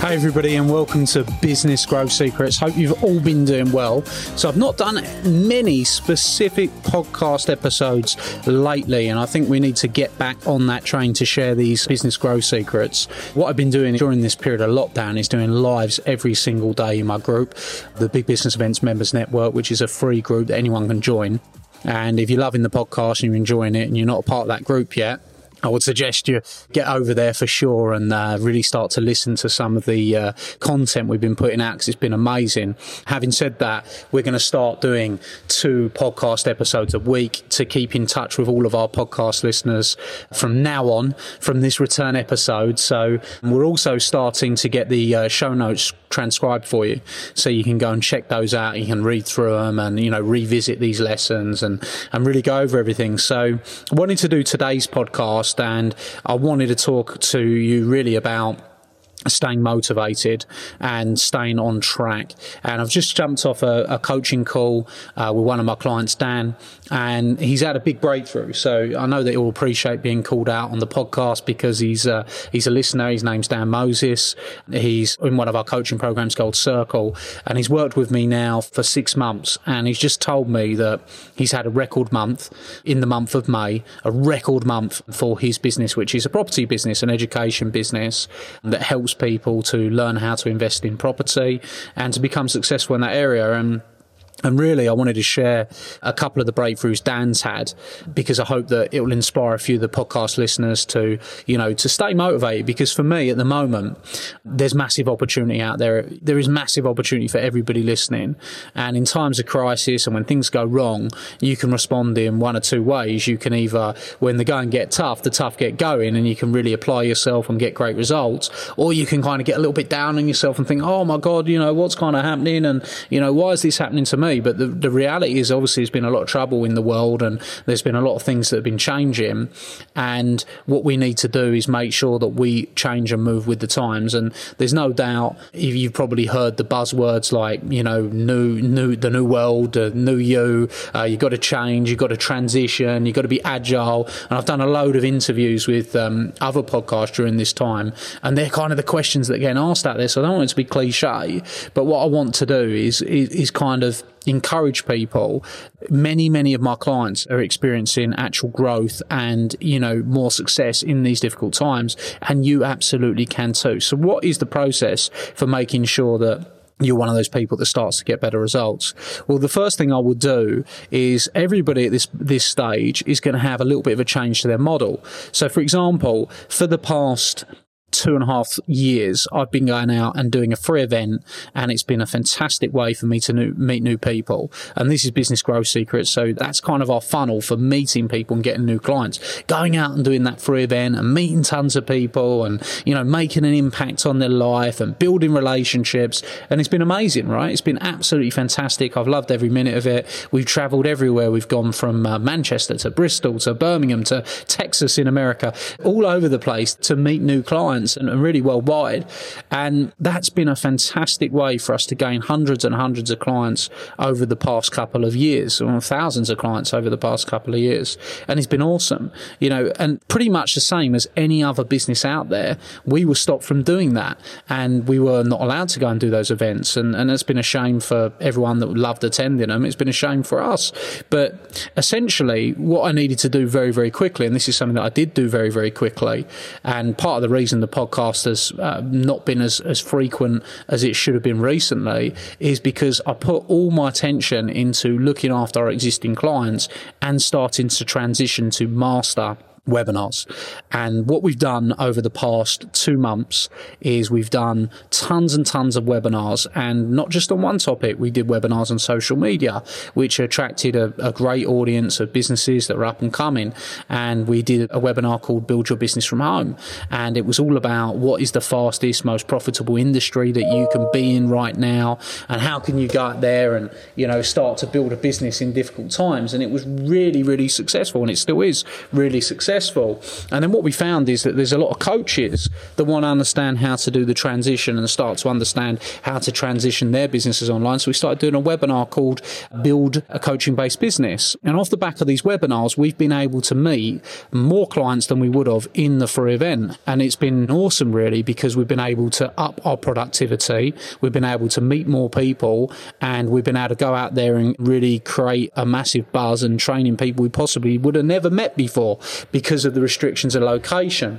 Hi, everybody, and welcome to Business Growth Secrets. Hope you've all been doing well. So, I've not done many specific podcast episodes lately, and I think we need to get back on that train to share these business growth secrets. What I've been doing during this period of lockdown is doing lives every single day in my group, the Big Business Events Members Network, which is a free group that anyone can join. And if you're loving the podcast and you're enjoying it and you're not a part of that group yet, I would suggest you get over there for sure and uh, really start to listen to some of the uh, content we've been putting out because it's been amazing. Having said that, we're going to start doing two podcast episodes a week to keep in touch with all of our podcast listeners from now on, from this return episode. So we're also starting to get the uh, show notes transcribed for you so you can go and check those out. You can read through them and, you know, revisit these lessons and, and really go over everything. So I wanted to do today's podcast and I wanted to talk to you really about staying motivated and staying on track. And I've just jumped off a, a coaching call uh, with one of my clients, Dan, and he's had a big breakthrough. So I know that he'll appreciate being called out on the podcast because he's uh, he's a listener. His name's Dan Moses. He's in one of our coaching programs called Circle, and he's worked with me now for six months. And he's just told me that he's had a record month in the month of May, a record month for his business, which is a property business, an education business that helps people to learn how to invest in property and to become successful in that area. And and really, I wanted to share a couple of the breakthroughs Dan's had because I hope that it will inspire a few of the podcast listeners to, you know, to stay motivated. Because for me at the moment, there's massive opportunity out there. There is massive opportunity for everybody listening. And in times of crisis and when things go wrong, you can respond in one or two ways. You can either, when the going get tough, the tough get going and you can really apply yourself and get great results. Or you can kind of get a little bit down on yourself and think, oh my God, you know, what's kind of happening? And, you know, why is this happening to me? But the, the reality is, obviously, there's been a lot of trouble in the world and there's been a lot of things that have been changing. And what we need to do is make sure that we change and move with the times. And there's no doubt, you've probably heard the buzzwords like, you know, new, new, the new world, the new you, uh, you've got to change, you've got to transition, you've got to be agile. And I've done a load of interviews with um, other podcasts during this time. And they're kind of the questions that get asked out there. So I don't want it to be cliche, but what I want to do is, is, is kind of encourage people. Many, many of my clients are experiencing actual growth and, you know, more success in these difficult times. And you absolutely can too. So what is the process for making sure that you're one of those people that starts to get better results. Well, the first thing I would do is everybody at this this stage is going to have a little bit of a change to their model. So, for example, for the past two and a half years, I've been going out and doing a free event, and it's been a fantastic way for me to new, meet new people. And this is Business Growth Secrets, so that's kind of our funnel for meeting people and getting new clients. Going out and doing that free event and meeting tons of people, and you know, making an impact on their life and building relationships. And it's been amazing, right? It's been absolutely fantastic. I've loved every minute of it. We've travelled everywhere. We've gone from uh, Manchester to Bristol to Birmingham to Texas in America, all over the place to meet new clients clients and, and really worldwide. And that's been a fantastic way for us to gain hundreds and hundreds of clients over the past couple of years, or thousands of clients over the past couple of years. And it's been awesome, you know, and pretty much the same as any other business out there. We were stopped from doing that and we were not allowed to go and do those events. And, and it's been a shame for everyone that loved attending them. It's been a shame for us. But essentially, what I needed to do very, very quickly, and this is something that I did do very, very quickly, and part of the reason the podcast has uh, not been as, as frequent as it should have been recently is because I put all my attention into looking after our existing clients and starting to transition to master webinars. And what we've done over the past two months is we've done tons and tons of webinars and not just on one topic. We did webinars on social media, which attracted a, a great audience of businesses that were up and coming. And we did a webinar called Build Your Business from Home. And it was all about what is the fastest, most profitable industry that you can be in right now and how can you go out there and, you know, start to build a business in difficult times. And it was really, really successful and it still is really successful successful. And then what we found is that there's a lot of coaches that want to understand how to do the transition and start to understand how to transition their businesses online. So we started doing a webinar called Build a Coaching Based Business. And off the back of these webinars, we've been able to meet more clients than we would have in the free event. And it's been awesome, really, because we've been able to up our productivity. We've been able to meet more people and we've been able to go out there and really create a massive buzz and training people we possibly would have never met before because of the restrictions of location.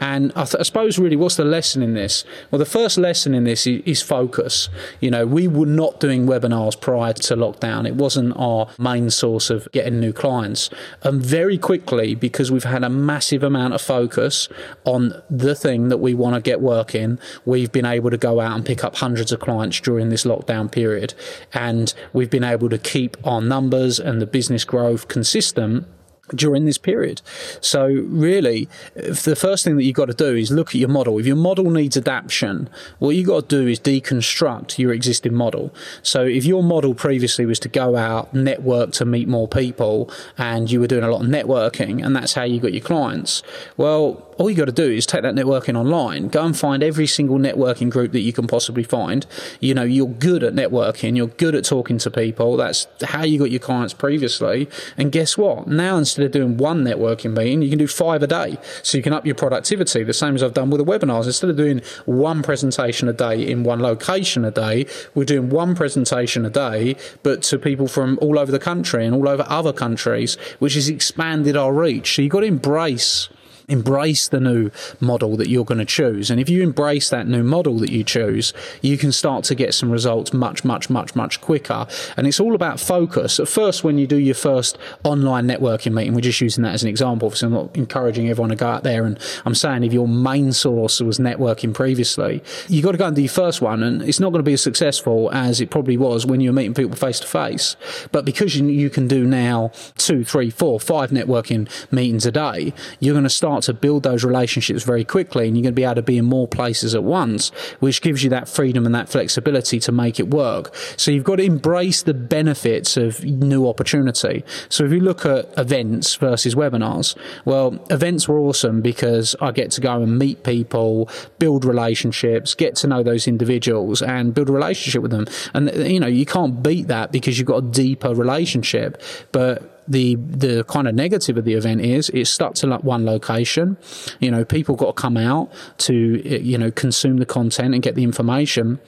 And I, th- I, suppose really what's the lesson in this? Well, the first lesson in this is, is, focus. You know, we were not doing webinars prior to lockdown. It wasn't our main source of getting new clients. And very quickly, because we've had a massive amount of focus on the thing that we want to get working, we've been able to go out and pick up hundreds of clients during this lockdown period. And we've been able to keep our numbers and the business growth consistent during this period. So really, the first thing that you've got to do is look at your model. If your model needs adaptation, what you've got to do is deconstruct your existing model. So if your model previously was to go out, network to meet more people, and you were doing a lot of networking, and that's how you got your clients, well, all you got to do is take that networking online, go and find every single networking group that you can possibly find. You know, you're good at networking, you're good at talking to people. That's how you got your clients previously. And guess what? Now, instead of doing one networking meeting, you can do five a day. So you can up your productivity, the same as I've done with the webinars. Instead of doing one presentation a day in one location a day, we're doing one presentation a day, but to people from all over the country and all over other countries, which has expanded our reach. So you've got to embrace embrace the new model that you're going to choose. And if you embrace that new model that you choose, you can start to get some results much, much, much, much quicker. And it's all about focus. At first, when you do your first online networking meeting, we're just using that as an example. Obviously, I'm not encouraging everyone to go out there. And I'm saying if your main source was networking previously, you've got to go and do your first one. And it's not going to be as successful as it probably was when you were meeting people face to face. But because you, you can do now two, three, four, five networking meetings a day, you're going to start start to build those relationships very quickly and you're going to be able to be in more places at once, which gives you that freedom and that flexibility to make it work. So you've got to embrace the benefits of new opportunity. So if you look at events versus webinars, well, events were awesome because I get to go and meet people, build relationships, get to know those individuals and build a relationship with them. And, you know, you can't beat that because you've got a deeper relationship. But the the kind of negative of the event is it's stuck to like one location. You know, people got to come out to you know consume the content and get the information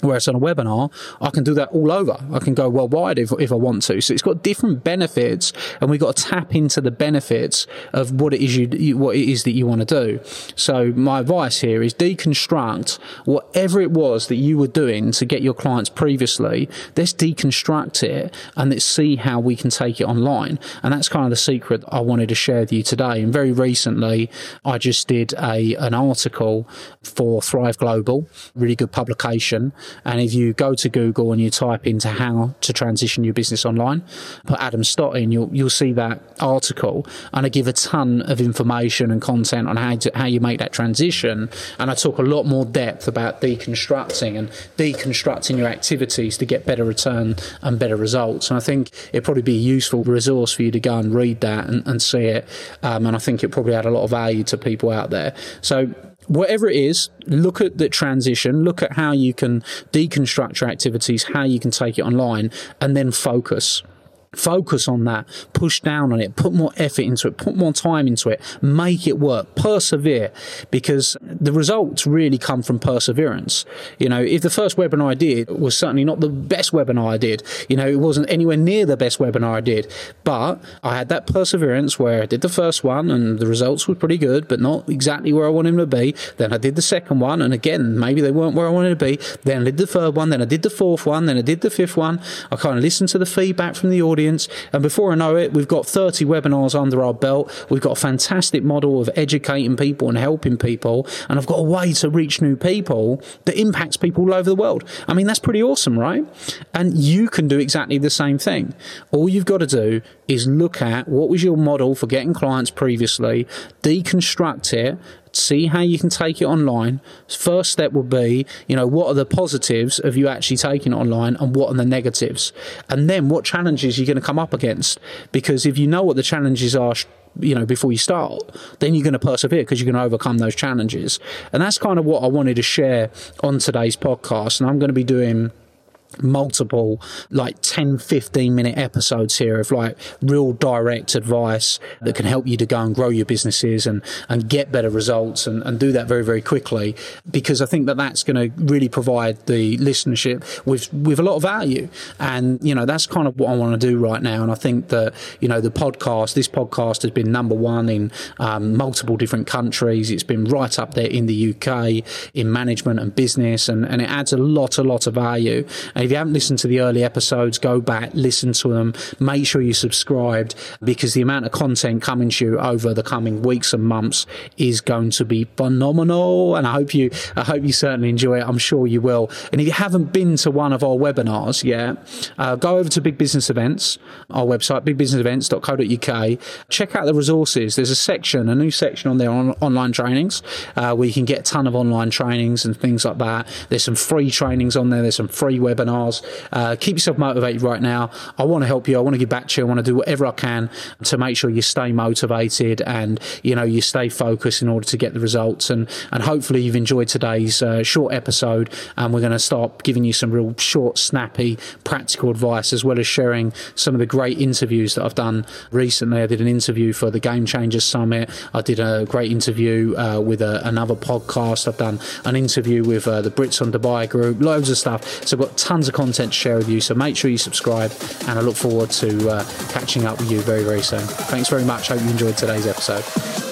Whereas on a webinar, I can do that all over. I can go worldwide if, if I want to. So it's got different benefits, and we've got to tap into the benefits of what it is you what it is that you want to do. So my advice here is deconstruct whatever it was that you were doing to get your clients previously. Let's deconstruct it and let's see how we can take it online. And that's kind of the secret I wanted to share with you today. And very recently, I just did a an article for Thrive Global, really good publication and if you go to Google and you type into how to transition your business online, put Adam Stott in, you'll, you'll see that article. And I give a ton of information and content on how, to, how you make that transition. And I talk a lot more depth about deconstructing and deconstructing your activities to get better return and better results. And I think it'd probably be a useful resource for you to go and read that and, and see it. Um, and I think it probably add a lot of value to people out there. So whatever it is, look at the transition, look at how you can deconstruct your activities, how you can take it online, and then focus focus on that, push down on it, put more effort into it, put more time into it, make it work, persevere, because the results really come from perseverance. You know, if the first webinar I did was certainly not the best webinar I did, you know, it wasn't anywhere near the best webinar I did, but I had that perseverance where I did the first one and the results were pretty good, but not exactly where I wanted them to be. Then I did the second one, and again, maybe they weren't where I wanted to be. Then I did the third one, then I did the fourth one, then I did the fifth one. I kind of listened to the feedback from the audience audience. And before I know it, we've got 30 webinars under our belt. We've got a fantastic model of educating people and helping people. And I've got a way to reach new people that impacts people all over the world. I mean, that's pretty awesome, right? And you can do exactly the same thing. All you've got to do is look at what was your model for getting clients previously, deconstruct it, see how you can take it online. First step would be, you know, what are the positives of you actually taking it online and what are the negatives? And then what challenges you're going to come up against. Because if you know what the challenges are, you know, before you start, then you're going to persevere because you're going to overcome those challenges. And that's kind of what I wanted to share on today's podcast. And I'm going to be doing multiple like 10 15 minute episodes here of like real direct advice that can help you to go and grow your businesses and and get better results and, and do that very very quickly because i think that that's going to really provide the listenership with with a lot of value. And you know that's kind of what i want to do right now. And i think that you know the podcast this podcast has been number one in um, multiple different countries. It's been right up there in the uk in management and business and, and it adds a lot a lot of value. and and if you haven't listened to the early episodes, go back, listen to them, make sure you're subscribed because the amount of content coming to you over the coming weeks and months is going to be phenomenal. And I hope you, I hope you certainly enjoy it. I'm sure you will. And if you haven't been to one of our webinars yet, uh, go over to Big Business Events, our website, bigbusinessevents.co.uk. Check out the resources. There's a section, a new section on there on online trainings, uh, where you can get a ton of online trainings and things like that. There's some free trainings on there. There's some free webinars webinars. Uh, keep yourself motivated right now. I want to help you. I want to give back to you. I want to do whatever I can to make sure you stay motivated and you know you stay focused in order to get the results. And and hopefully you've enjoyed today's uh, short episode. And we're going to start giving you some real short, snappy, practical advice as well as sharing some of the great interviews that I've done recently. I did an interview for the Game Changers Summit. I did a great interview uh, with a, another podcast. I've done an interview with uh, the Brits on Dubai group. Loads of stuff. So I've got tons tons of content to share with you. So make sure you subscribe, and I look forward to uh, catching up with you very, very soon. Thanks very much. Hope you enjoyed today's episode.